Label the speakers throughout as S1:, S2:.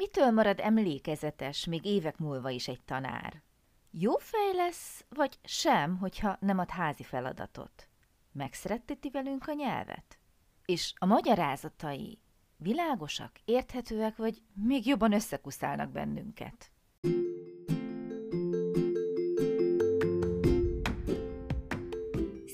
S1: Mitől marad emlékezetes még évek múlva is egy tanár? Jó fej lesz, vagy sem, hogyha nem ad házi feladatot? Megszeretteti velünk a nyelvet? És a magyarázatai világosak, érthetőek, vagy még jobban összekuszálnak bennünket?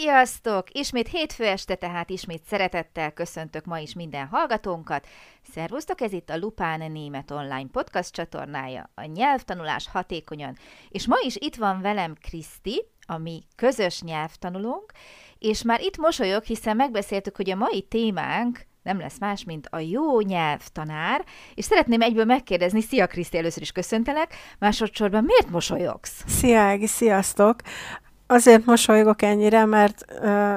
S1: Sziasztok! Ismét hétfő este, tehát ismét szeretettel köszöntök ma is minden hallgatónkat. Szervusztok, ez itt a Lupán Német Online podcast csatornája, a nyelvtanulás hatékonyan. És ma is itt van velem Kriszti, a mi közös nyelvtanulónk, és már itt mosolyog, hiszen megbeszéltük, hogy a mai témánk nem lesz más, mint a jó nyelvtanár, és szeretném egyből megkérdezni, szia Kriszti, először is köszöntelek, másodszorban miért mosolyogsz?
S2: Szia Ági, sziasztok! Azért mosolygok ennyire, mert uh,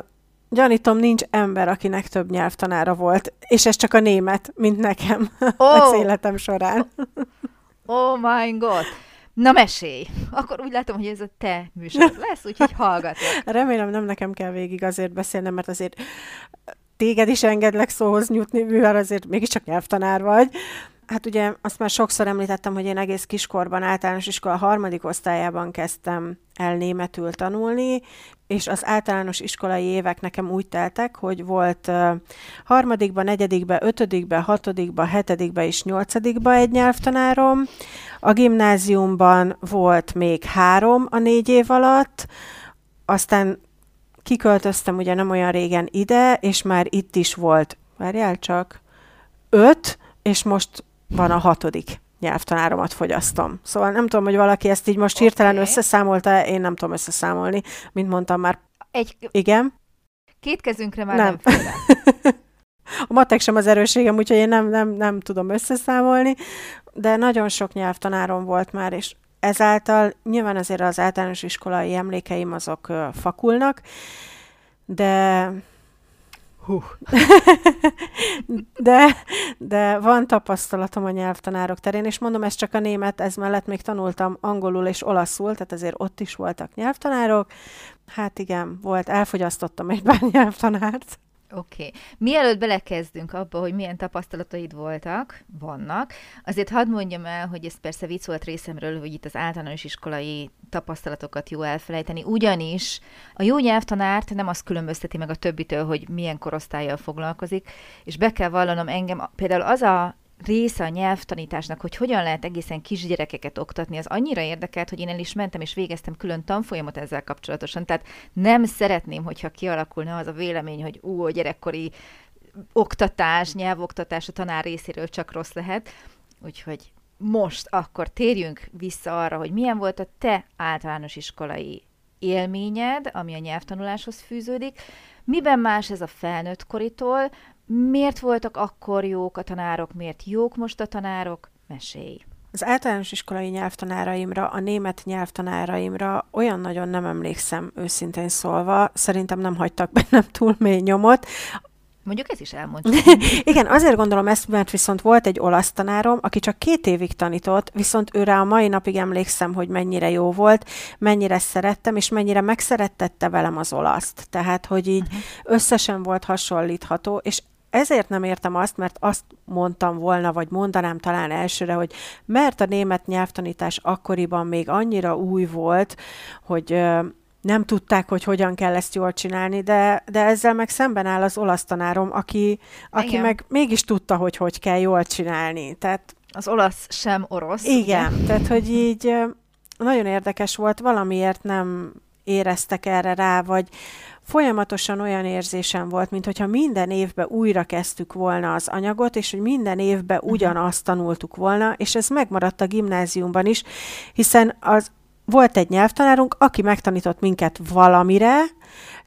S2: gyanítom, nincs ember, akinek több nyelvtanára volt, és ez csak a német, mint nekem oh. az életem során.
S1: oh my god! Na mesélj! Akkor úgy látom, hogy ez a te műsor lesz, úgyhogy hallgatok.
S2: Remélem nem nekem kell végig azért beszélnem, mert azért téged is engedlek szóhoz nyújtni, mivel azért mégiscsak nyelvtanár vagy. Hát ugye azt már sokszor említettem, hogy én egész kiskorban, általános iskola harmadik osztályában kezdtem el németül tanulni, és az általános iskolai évek nekem úgy teltek, hogy volt uh, harmadikba, negyedikbe, ötödikbe, hatodikba, hetedikbe és nyolcadikba egy nyelvtanárom. A gimnáziumban volt még három a négy év alatt, aztán kiköltöztem ugye nem olyan régen ide, és már itt is volt, várjál csak, öt, és most van a hatodik nyelvtanáromat fogyasztom. Szóval nem tudom, hogy valaki ezt így most hirtelen okay. összeszámolta, én nem tudom összeszámolni, mint mondtam már.
S1: Egy...
S2: Igen?
S1: Két kezünkre már nem, nem
S2: A matek sem az erőségem, úgyhogy én nem, nem, nem tudom összeszámolni, de nagyon sok nyelvtanárom volt már, és ezáltal nyilván azért az általános iskolai emlékeim azok fakulnak, de Hú. de, de van tapasztalatom a nyelvtanárok terén, és mondom, ez csak a német, ez mellett még tanultam angolul és olaszul, tehát azért ott is voltak nyelvtanárok. Hát igen, volt, elfogyasztottam egy pár nyelvtanárt.
S1: Oké. Okay. Mielőtt belekezdünk abba, hogy milyen tapasztalataid voltak, vannak, azért hadd mondjam el, hogy ez persze vicc volt részemről, hogy itt az általános iskolai tapasztalatokat jó elfelejteni, ugyanis a jó nyelvtanárt nem azt különbözteti meg a többitől, hogy milyen korosztályjal foglalkozik, és be kell vallanom engem, például az a része a nyelvtanításnak, hogy hogyan lehet egészen kisgyerekeket oktatni, az annyira érdekelt, hogy én el is mentem és végeztem külön tanfolyamot ezzel kapcsolatosan. Tehát nem szeretném, hogyha kialakulna az a vélemény, hogy ú, a gyerekkori oktatás, nyelvoktatás a tanár részéről csak rossz lehet. Úgyhogy most akkor térjünk vissza arra, hogy milyen volt a te általános iskolai élményed, ami a nyelvtanuláshoz fűződik. Miben más ez a felnőtt koritól, Miért voltak akkor jók a tanárok, miért jók most a tanárok? Mesélj!
S2: Az általános iskolai nyelvtanáraimra, a német nyelvtanáraimra olyan nagyon nem emlékszem, őszintén szólva. Szerintem nem hagytak bennem túl mély nyomot.
S1: Mondjuk ez is elmondjuk.
S2: Igen, azért gondolom ezt, mert viszont volt egy olasz tanárom, aki csak két évig tanított, viszont őre a mai napig emlékszem, hogy mennyire jó volt, mennyire szerettem, és mennyire megszerettette velem az olaszt. Tehát, hogy így uh-huh. összesen volt hasonlítható, és ezért nem értem azt, mert azt mondtam volna, vagy mondanám talán elsőre, hogy mert a német nyelvtanítás akkoriban még annyira új volt, hogy nem tudták, hogy hogyan kell ezt jól csinálni, de, de ezzel meg szemben áll az olasz tanárom, aki, aki meg mégis tudta, hogy hogy kell jól csinálni. Tehát,
S1: az olasz sem orosz.
S2: Igen, ugye? tehát hogy így nagyon érdekes volt, valamiért nem éreztek erre rá, vagy folyamatosan olyan érzésem volt, mintha minden évben újra kezdtük volna az anyagot, és hogy minden évben mhm. ugyanazt tanultuk volna, és ez megmaradt a gimnáziumban is, hiszen az volt egy nyelvtanárunk, aki megtanított minket valamire,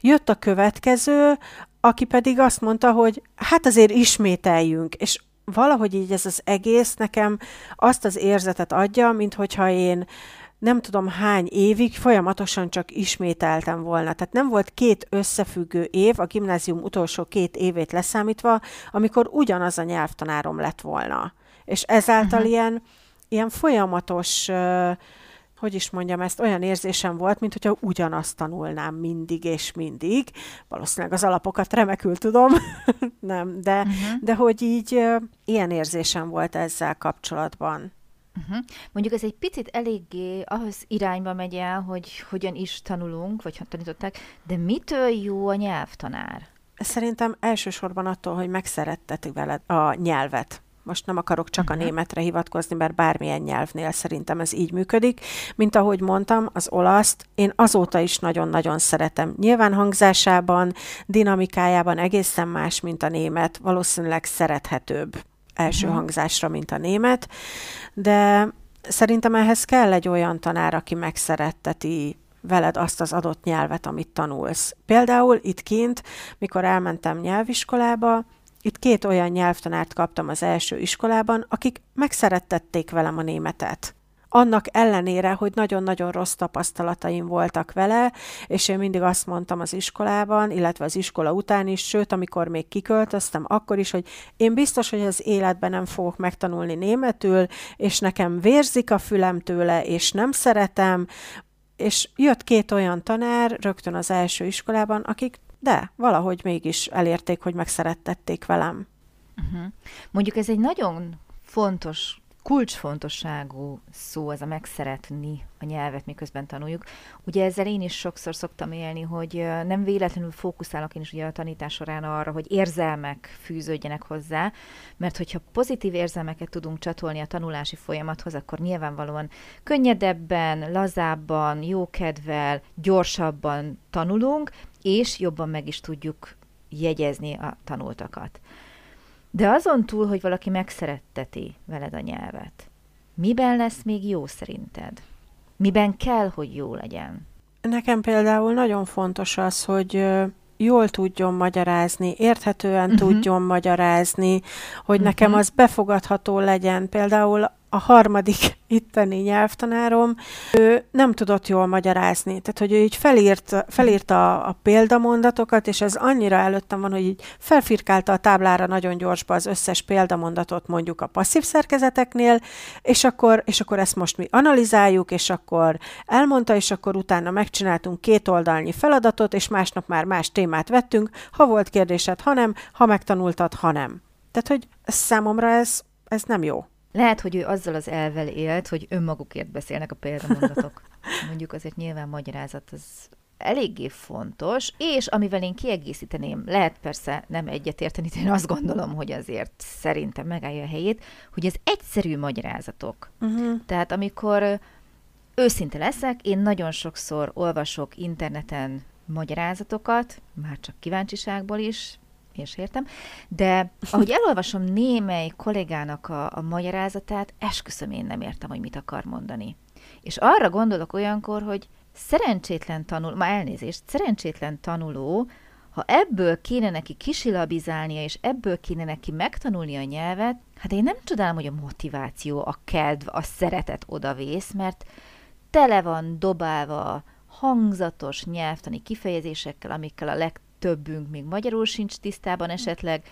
S2: jött a következő, aki pedig azt mondta, hogy hát azért ismételjünk, és valahogy így ez az egész nekem azt az érzetet adja, mint hogyha én nem tudom hány évig folyamatosan csak ismételtem volna. Tehát nem volt két összefüggő év, a gimnázium utolsó két évét leszámítva, amikor ugyanaz a nyelvtanárom lett volna. És ezáltal uh-huh. ilyen, ilyen folyamatos, hogy is mondjam ezt, olyan érzésem volt, mint hogyha ugyanazt tanulnám mindig és mindig. Valószínűleg az alapokat remekül tudom, nem, de, uh-huh. de hogy így ilyen érzésem volt ezzel kapcsolatban.
S1: Uh-huh. Mondjuk ez egy picit eléggé ahhoz irányba megy el, hogy hogyan is tanulunk, vagy tanították, de mitől jó a nyelvtanár?
S2: Szerintem elsősorban attól, hogy megszerettetik veled a nyelvet. Most nem akarok csak uh-huh. a németre hivatkozni, mert bármilyen nyelvnél szerintem ez így működik. Mint ahogy mondtam, az olaszt én azóta is nagyon-nagyon szeretem. Nyilván hangzásában, dinamikájában egészen más, mint a német, valószínűleg szerethetőbb első uh-huh. hangzásra, mint a német, de szerintem ehhez kell egy olyan tanár, aki megszeretteti veled azt az adott nyelvet, amit tanulsz. Például itt kint, mikor elmentem nyelviskolába, itt két olyan nyelvtanárt kaptam az első iskolában, akik megszerettették velem a németet annak ellenére, hogy nagyon-nagyon rossz tapasztalataim voltak vele, és én mindig azt mondtam az iskolában, illetve az iskola után is, sőt, amikor még kiköltöztem, akkor is, hogy én biztos, hogy az életben nem fogok megtanulni németül, és nekem vérzik a fülem tőle, és nem szeretem, és jött két olyan tanár rögtön az első iskolában, akik de valahogy mégis elérték, hogy megszerettették velem.
S1: Uh-huh. Mondjuk ez egy nagyon fontos kulcsfontosságú szó az a megszeretni a nyelvet, miközben tanuljuk. Ugye ezzel én is sokszor szoktam élni, hogy nem véletlenül fókuszálok én is ugye a tanítás során arra, hogy érzelmek fűződjenek hozzá, mert hogyha pozitív érzelmeket tudunk csatolni a tanulási folyamathoz, akkor nyilvánvalóan könnyedebben, lazábban, jókedvel, gyorsabban tanulunk, és jobban meg is tudjuk jegyezni a tanultakat. De azon túl, hogy valaki megszeretteti veled a nyelvet, miben lesz még jó szerinted? Miben kell, hogy jó legyen?
S2: Nekem például nagyon fontos az, hogy jól tudjon magyarázni, érthetően uh-huh. tudjon magyarázni, hogy uh-huh. nekem az befogadható legyen. Például a harmadik itteni nyelvtanárom, ő nem tudott jól magyarázni. Tehát, hogy ő így felírt, felírta a, a példamondatokat, és ez annyira előttem van, hogy így felfirkálta a táblára nagyon gyorsba az összes példamondatot mondjuk a passzív szerkezeteknél, és akkor, és akkor ezt most mi analizáljuk, és akkor elmondta, és akkor utána megcsináltunk két oldalnyi feladatot, és másnap már más témát vettünk, ha volt kérdésed, ha nem, ha megtanultad, ha nem. Tehát, hogy számomra ez, ez nem jó.
S1: Lehet, hogy ő azzal az elvel élt, hogy önmagukért beszélnek a példamondatok. Mondjuk azért nyilván magyarázat az eléggé fontos, és amivel én kiegészíteném, lehet persze nem egyetérteni, de én azt gondolom, hogy azért szerintem megállja a helyét, hogy ez egyszerű magyarázatok. Uh-huh. Tehát amikor őszinte leszek, én nagyon sokszor olvasok interneten magyarázatokat, már csak kíváncsiságból is, és értem, de ahogy elolvasom némely kollégának a, a magyarázatát, esküszöm én nem értem, hogy mit akar mondani. És arra gondolok olyankor, hogy szerencsétlen tanul, ma elnézést, szerencsétlen tanuló, ha ebből kéne neki kisilabizálnia, és ebből kéne neki megtanulni a nyelvet, hát én nem csodálom, hogy a motiváció, a kedv, a szeretet odavész, mert tele van dobálva hangzatos nyelvtani kifejezésekkel, amikkel a leg többünk még magyarul sincs tisztában esetleg,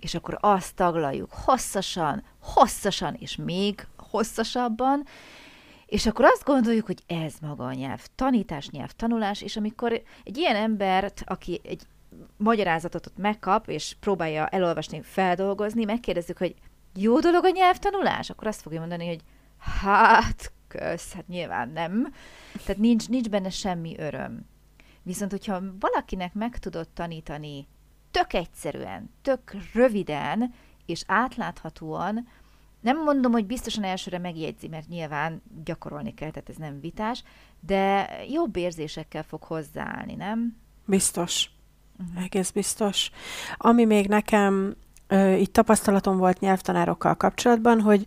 S1: és akkor azt taglaljuk hosszasan, hosszasan, és még hosszasabban, és akkor azt gondoljuk, hogy ez maga a nyelv tanítás, nyelv tanulás, és amikor egy ilyen embert, aki egy magyarázatot megkap, és próbálja elolvasni, feldolgozni, megkérdezzük, hogy jó dolog a nyelvtanulás? Akkor azt fogja mondani, hogy hát, kösz, hát nyilván nem. Tehát nincs, nincs benne semmi öröm. Viszont, hogyha valakinek meg tudod tanítani tök egyszerűen, tök röviden és átláthatóan, nem mondom, hogy biztosan elsőre megjegyzi, mert nyilván gyakorolni kell, tehát ez nem vitás, de jobb érzésekkel fog hozzáállni, nem?
S2: Biztos. Uh-huh. Egész biztos. Ami még nekem ö, itt tapasztalatom volt nyelvtanárokkal kapcsolatban, hogy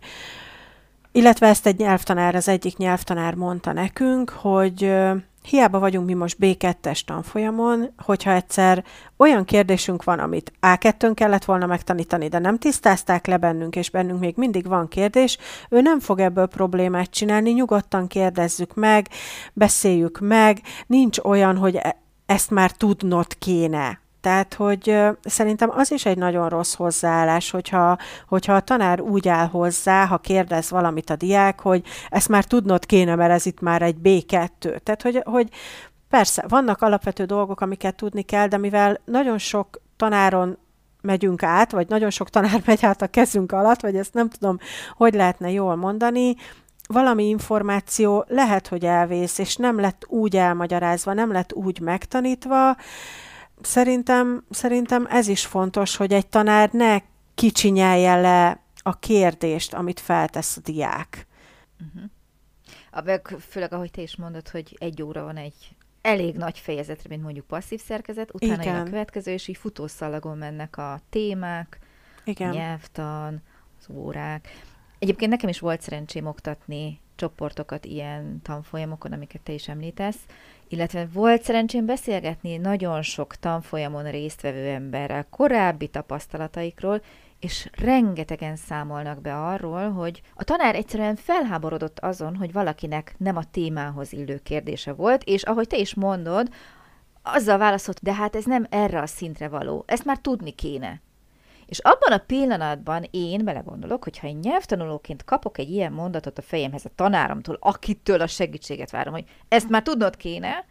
S2: illetve ezt egy nyelvtanár, az egyik nyelvtanár mondta nekünk, hogy ö, hiába vagyunk mi most B2-es tanfolyamon, hogyha egyszer olyan kérdésünk van, amit A2-n kellett volna megtanítani, de nem tisztázták le bennünk, és bennünk még mindig van kérdés, ő nem fog ebből problémát csinálni, nyugodtan kérdezzük meg, beszéljük meg, nincs olyan, hogy e- ezt már tudnod kéne, tehát, hogy szerintem az is egy nagyon rossz hozzáállás, hogyha, hogyha a tanár úgy áll hozzá, ha kérdez valamit a diák, hogy ezt már tudnod kéne, mert ez itt már egy B2. Tehát, hogy, hogy persze, vannak alapvető dolgok, amiket tudni kell, de mivel nagyon sok tanáron megyünk át, vagy nagyon sok tanár megy át a kezünk alatt, vagy ezt nem tudom, hogy lehetne jól mondani, valami információ lehet, hogy elvész, és nem lett úgy elmagyarázva, nem lett úgy megtanítva, szerintem, szerintem ez is fontos, hogy egy tanár ne kicsinyelje le a kérdést, amit feltesz a diák.
S1: Uh-huh. A, főleg, ahogy te is mondod, hogy egy óra van egy elég nagy fejezetre, mint mondjuk passzív szerkezet, utána Igen. jön a következő, és így futószalagon mennek a témák, Igen. nyelvtan, az órák. Egyébként nekem is volt szerencsém oktatni csoportokat ilyen tanfolyamokon, amiket te is említesz, illetve volt szerencsém beszélgetni nagyon sok tanfolyamon résztvevő emberrel, korábbi tapasztalataikról, és rengetegen számolnak be arról, hogy a tanár egyszerűen felháborodott azon, hogy valakinek nem a témához illő kérdése volt, és ahogy te is mondod, azzal válaszolt, de hát ez nem erre a szintre való, ezt már tudni kéne. És abban a pillanatban én belegondolok, hogy ha én nyelvtanulóként kapok egy ilyen mondatot a fejemhez a tanáromtól, akitől a segítséget várom, hogy ezt már tudnod kéne,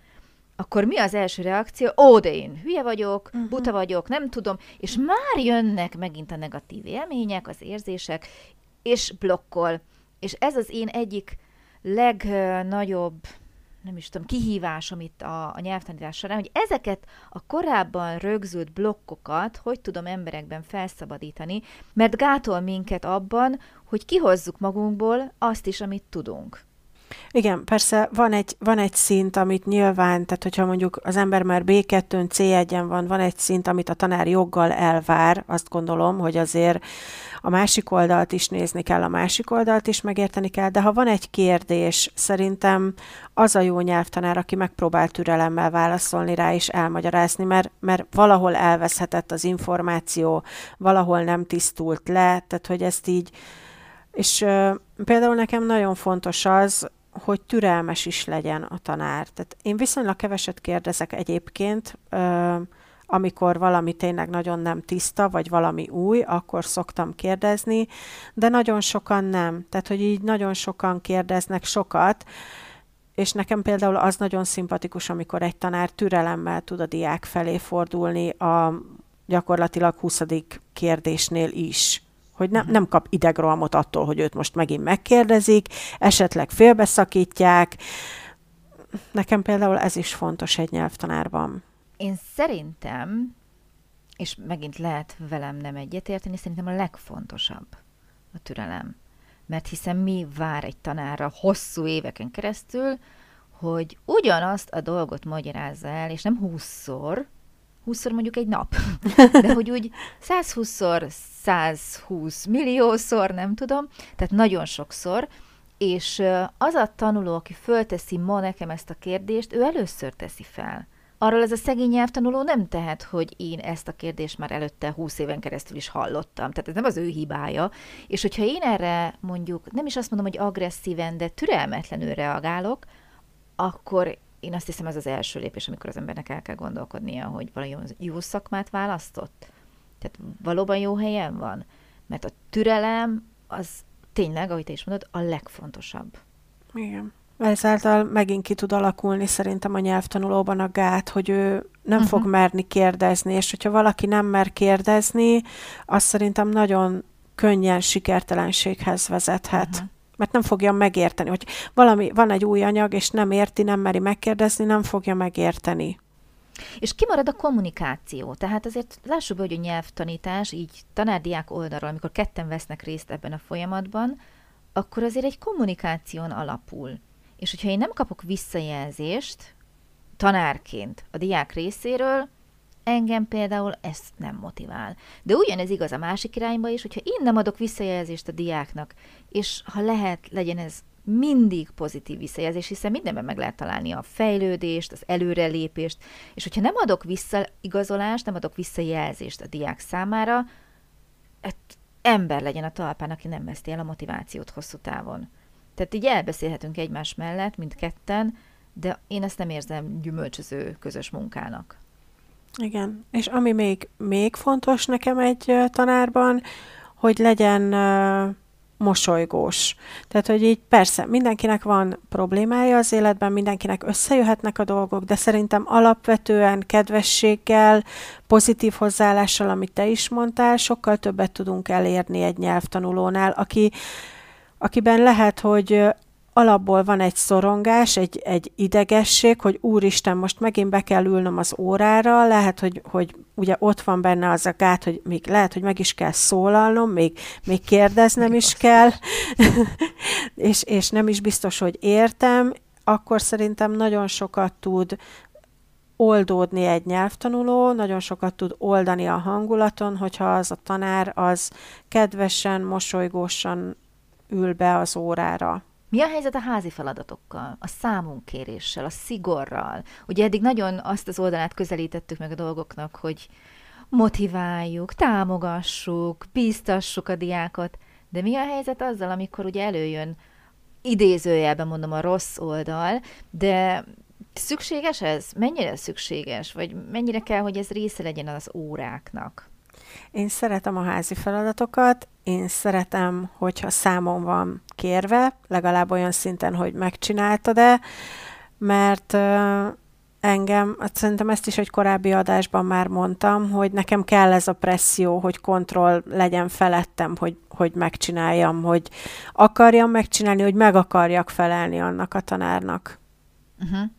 S1: akkor mi az első reakció? Ó, de én hülye vagyok, uh-huh. buta vagyok, nem tudom, és már jönnek megint a negatív élmények, az érzések, és blokkol. És ez az én egyik legnagyobb nem is tudom, kihívás, amit a, a nyelvtanítás során, hogy ezeket a korábban rögzült blokkokat hogy tudom emberekben felszabadítani, mert gátol minket abban, hogy kihozzuk magunkból azt is, amit tudunk.
S2: Igen, persze van egy, van egy szint, amit nyilván, tehát hogyha mondjuk az ember már B2-n, C1-en van, van egy szint, amit a tanár joggal elvár, azt gondolom, hogy azért a másik oldalt is nézni kell, a másik oldalt is megérteni kell, de ha van egy kérdés, szerintem az a jó nyelvtanár, aki megpróbál türelemmel válaszolni rá és elmagyarázni, mert, mert valahol elveszhetett az információ, valahol nem tisztult le, tehát hogy ezt így, és uh, például nekem nagyon fontos az, hogy türelmes is legyen a tanár. Tehát én viszonylag keveset kérdezek egyébként, amikor valami tényleg nagyon nem tiszta, vagy valami új, akkor szoktam kérdezni, de nagyon sokan nem. Tehát, hogy így nagyon sokan kérdeznek sokat, és nekem például az nagyon szimpatikus, amikor egy tanár türelemmel tud a diák felé fordulni a gyakorlatilag 20. kérdésnél is hogy nem, nem kap idegrohamot attól, hogy őt most megint megkérdezik, esetleg félbeszakítják. Nekem például ez is fontos egy nyelvtanárban.
S1: Én szerintem, és megint lehet velem nem egyetérteni, szerintem a legfontosabb a türelem. Mert hiszen mi vár egy tanára hosszú éveken keresztül, hogy ugyanazt a dolgot magyarázza el, és nem húszszor, húszszor mondjuk egy nap, de hogy úgy 120-szor, 120 milliószor, nem tudom, tehát nagyon sokszor, és az a tanuló, aki fölteszi ma nekem ezt a kérdést, ő először teszi fel arról ez a szegény nyelvtanuló nem tehet, hogy én ezt a kérdést már előtte 20 éven keresztül is hallottam. Tehát ez nem az ő hibája. És hogyha én erre mondjuk, nem is azt mondom, hogy agresszíven, de türelmetlenül reagálok, akkor én azt hiszem ez az első lépés, amikor az embernek el kell gondolkodnia, hogy valami jó szakmát választott. Tehát valóban jó helyen van. Mert a türelem az tényleg, ahogy te is mondod, a legfontosabb.
S2: Igen. Ezáltal megint ki tud alakulni szerintem a nyelvtanulóban a gát, hogy ő nem uh-huh. fog merni kérdezni, és hogyha valaki nem mer kérdezni, az szerintem nagyon könnyen sikertelenséghez vezethet. Uh-huh. Mert nem fogja megérteni, hogy valami, van egy új anyag, és nem érti, nem meri megkérdezni, nem fogja megérteni.
S1: És kimarad a kommunikáció. Tehát azért lássuk be, hogy a nyelvtanítás így tanárdiák oldalról, amikor ketten vesznek részt ebben a folyamatban, akkor azért egy kommunikáción alapul. És hogyha én nem kapok visszajelzést tanárként a diák részéről, engem például ez nem motivál. De ugyanez igaz a másik irányba is, hogyha én nem adok visszajelzést a diáknak, és ha lehet, legyen ez mindig pozitív visszajelzés, hiszen mindenben meg lehet találni a fejlődést, az előrelépést, és hogyha nem adok visszaigazolást, nem adok visszajelzést a diák számára, hát ember legyen a talpán, aki nem veszti el a motivációt hosszú távon. Tehát így elbeszélhetünk egymás mellett, mint ketten, de én ezt nem érzem gyümölcsöző közös munkának.
S2: Igen, és ami még, még fontos nekem egy tanárban, hogy legyen uh, mosolygós. Tehát, hogy így persze mindenkinek van problémája az életben, mindenkinek összejöhetnek a dolgok, de szerintem alapvetően kedvességgel, pozitív hozzáállással, amit te is mondtál, sokkal többet tudunk elérni egy nyelvtanulónál, aki, akiben lehet, hogy alapból van egy szorongás, egy, egy idegesség, hogy úristen, most megint be kell ülnöm az órára, lehet, hogy, hogy ugye ott van benne az a gát, hogy még lehet, hogy meg is kell szólalnom, még, még kérdeznem is kell, és, és nem is biztos, hogy értem, akkor szerintem nagyon sokat tud oldódni egy nyelvtanuló, nagyon sokat tud oldani a hangulaton, hogyha az a tanár az kedvesen, mosolygósan ül be az órára.
S1: Mi a helyzet a házi feladatokkal, a számunkéréssel, a szigorral? Ugye eddig nagyon azt az oldalát közelítettük meg a dolgoknak, hogy motiváljuk, támogassuk, bíztassuk a diákot, de mi a helyzet azzal, amikor ugye előjön idézőjelben mondom a rossz oldal, de szükséges ez? Mennyire szükséges? Vagy mennyire kell, hogy ez része legyen az óráknak?
S2: Én szeretem a házi feladatokat, én szeretem, hogyha számon van kérve, legalább olyan szinten, hogy megcsináltad-e, mert engem, hát szerintem ezt is egy korábbi adásban már mondtam, hogy nekem kell ez a presszió, hogy kontroll legyen felettem, hogy, hogy megcsináljam, hogy akarjam megcsinálni, hogy meg akarjak felelni annak a tanárnak.
S1: Uh-huh.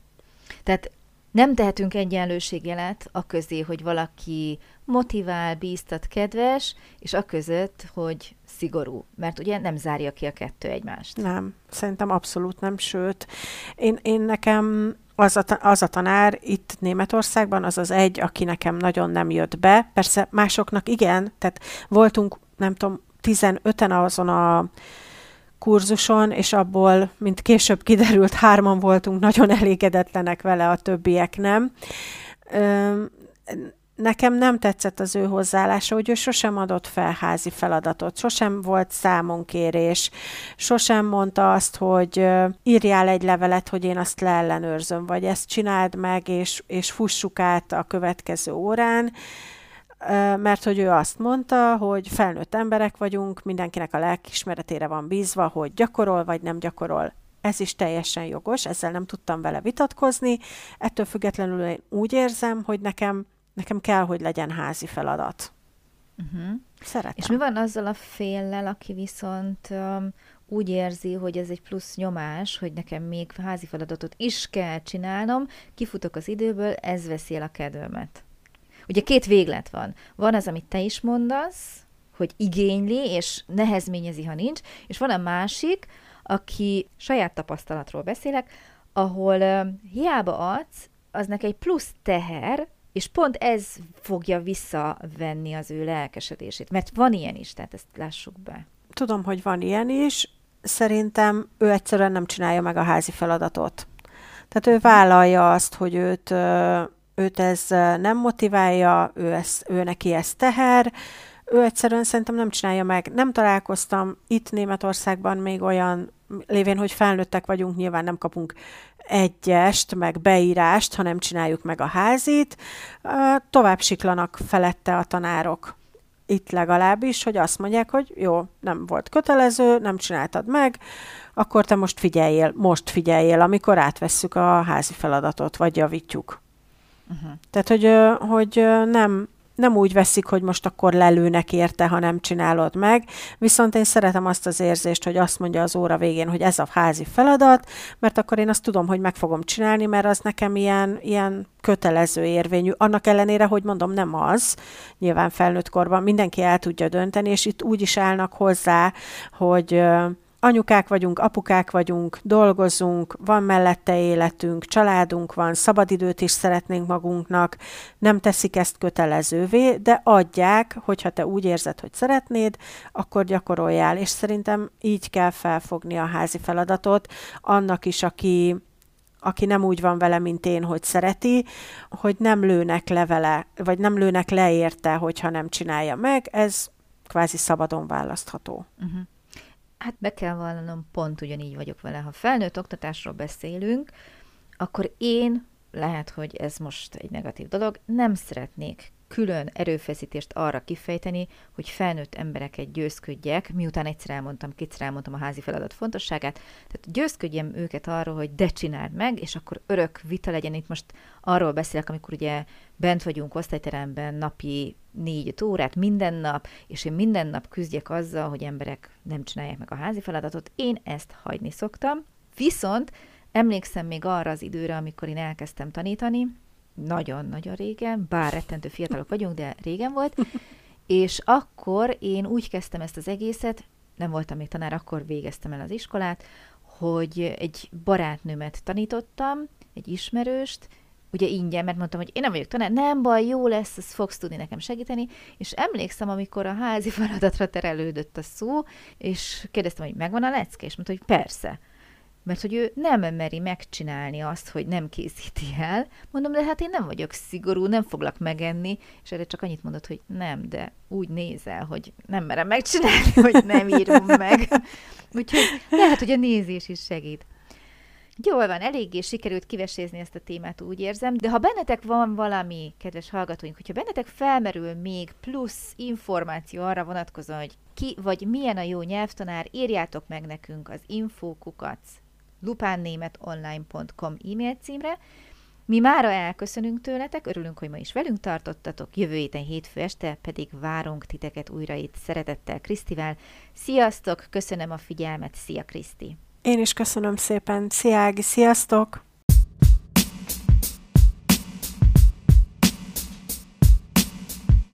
S1: Tehát nem tehetünk egyenlőségjelet a közé, hogy valaki motivál, bíztat, kedves, és a között, hogy szigorú. Mert ugye nem zárja ki a kettő egymást.
S2: Nem, szerintem abszolút nem, sőt, én, én nekem az a, az a tanár itt Németországban, az az egy, aki nekem nagyon nem jött be. Persze másoknak igen, tehát voltunk, nem tudom, 15-en azon a kurzuson, és abból, mint később kiderült, hárman voltunk nagyon elégedetlenek vele, a többiek nem. Nekem nem tetszett az ő hozzáállása, hogy ő sosem adott fel házi feladatot, sosem volt számonkérés, sosem mondta azt, hogy írjál egy levelet, hogy én azt leellenőrzöm, vagy ezt csináld meg, és, és fussuk át a következő órán mert hogy ő azt mondta, hogy felnőtt emberek vagyunk, mindenkinek a lelkismeretére van bízva, hogy gyakorol vagy nem gyakorol. Ez is teljesen jogos, ezzel nem tudtam vele vitatkozni. Ettől függetlenül én úgy érzem, hogy nekem, nekem kell, hogy legyen házi feladat.
S1: Uh-huh. Szeretem. És mi van azzal a féllel, aki viszont um, úgy érzi, hogy ez egy plusz nyomás, hogy nekem még házi feladatot is kell csinálnom, kifutok az időből, ez veszi el a kedvemet. Ugye két véglet van. Van az, amit te is mondasz, hogy igényli, és nehezményezi, ha nincs, és van a másik, aki saját tapasztalatról beszélek, ahol uh, hiába adsz, az neki egy plusz teher, és pont ez fogja visszavenni az ő lelkesedését. Mert van ilyen is, tehát ezt lássuk be.
S2: Tudom, hogy van ilyen is. Szerintem ő egyszerűen nem csinálja meg a házi feladatot. Tehát ő vállalja azt, hogy őt őt ez nem motiválja, ő, ez, ő neki ez teher, ő egyszerűen szerintem nem csinálja meg. Nem találkoztam itt Németországban még olyan, lévén, hogy felnőttek vagyunk, nyilván nem kapunk egyest, meg beírást, ha nem csináljuk meg a házit. Tovább siklanak felette a tanárok. Itt legalábbis, hogy azt mondják, hogy jó, nem volt kötelező, nem csináltad meg, akkor te most figyeljél, most figyeljél, amikor átvesszük a házi feladatot, vagy javítjuk. Uh-huh. Tehát, hogy, hogy nem, nem úgy veszik, hogy most akkor lelőnek érte, ha nem csinálod meg, viszont én szeretem azt az érzést, hogy azt mondja az óra végén, hogy ez a házi feladat, mert akkor én azt tudom, hogy meg fogom csinálni, mert az nekem ilyen, ilyen kötelező érvényű. Annak ellenére, hogy mondom, nem az, nyilván felnőtt korban mindenki el tudja dönteni, és itt úgy is állnak hozzá, hogy anyukák vagyunk, apukák vagyunk, dolgozunk, van mellette életünk, családunk van, szabadidőt is szeretnénk magunknak, nem teszik ezt kötelezővé, de adják, hogyha te úgy érzed, hogy szeretnéd, akkor gyakoroljál, és szerintem így kell felfogni a házi feladatot annak is, aki aki nem úgy van vele, mint én, hogy szereti, hogy nem lőnek le vele, vagy nem lőnek le érte, hogyha nem csinálja meg, ez kvázi szabadon választható. Uh-huh.
S1: Hát be kell vallanom, pont ugyanígy vagyok vele. Ha felnőtt oktatásról beszélünk, akkor én, lehet, hogy ez most egy negatív dolog, nem szeretnék külön erőfeszítést arra kifejteni, hogy felnőtt embereket győzködjek, miután egyszer elmondtam, kétszer elmondtam a házi feladat fontosságát, tehát győzködjem őket arról, hogy de csináld meg, és akkor örök vita legyen. Itt most arról beszélek, amikor ugye bent vagyunk osztályteremben napi négy órát minden nap, és én minden nap küzdjek azzal, hogy emberek nem csinálják meg a házi feladatot, én ezt hagyni szoktam. Viszont emlékszem még arra az időre, amikor én elkezdtem tanítani, nagyon-nagyon régen, bár rettentő fiatalok vagyunk, de régen volt, és akkor én úgy kezdtem ezt az egészet, nem voltam még tanár, akkor végeztem el az iskolát, hogy egy barátnőmet tanítottam, egy ismerőst, ugye ingyen, mert mondtam, hogy én nem vagyok tanár, nem baj, jó lesz, ezt fogsz tudni nekem segíteni, és emlékszem, amikor a házi feladatra terelődött a szó, és kérdeztem, hogy megvan a lecke, és mondta, hogy persze mert hogy ő nem meri megcsinálni azt, hogy nem készíti el. Mondom, de hát én nem vagyok szigorú, nem foglak megenni, és erre csak annyit mondott, hogy nem, de úgy nézel, hogy nem merem megcsinálni, hogy nem írom meg. Úgyhogy lehet, hogy a nézés is segít. Jól van, eléggé sikerült kivesézni ezt a témát, úgy érzem, de ha bennetek van valami, kedves hallgatóink, hogyha bennetek felmerül még plusz információ arra vonatkozóan, hogy ki vagy milyen a jó nyelvtanár, írjátok meg nekünk az infókukat lupánnémetonline.com e-mail címre. Mi mára elköszönünk tőletek, örülünk, hogy ma is velünk tartottatok, jövő héten hétfő este pedig várunk titeket újra itt szeretettel Krisztivel. Sziasztok, köszönöm a figyelmet, szia Kriszti!
S2: Én is köszönöm szépen, szia Ági, sziasztok!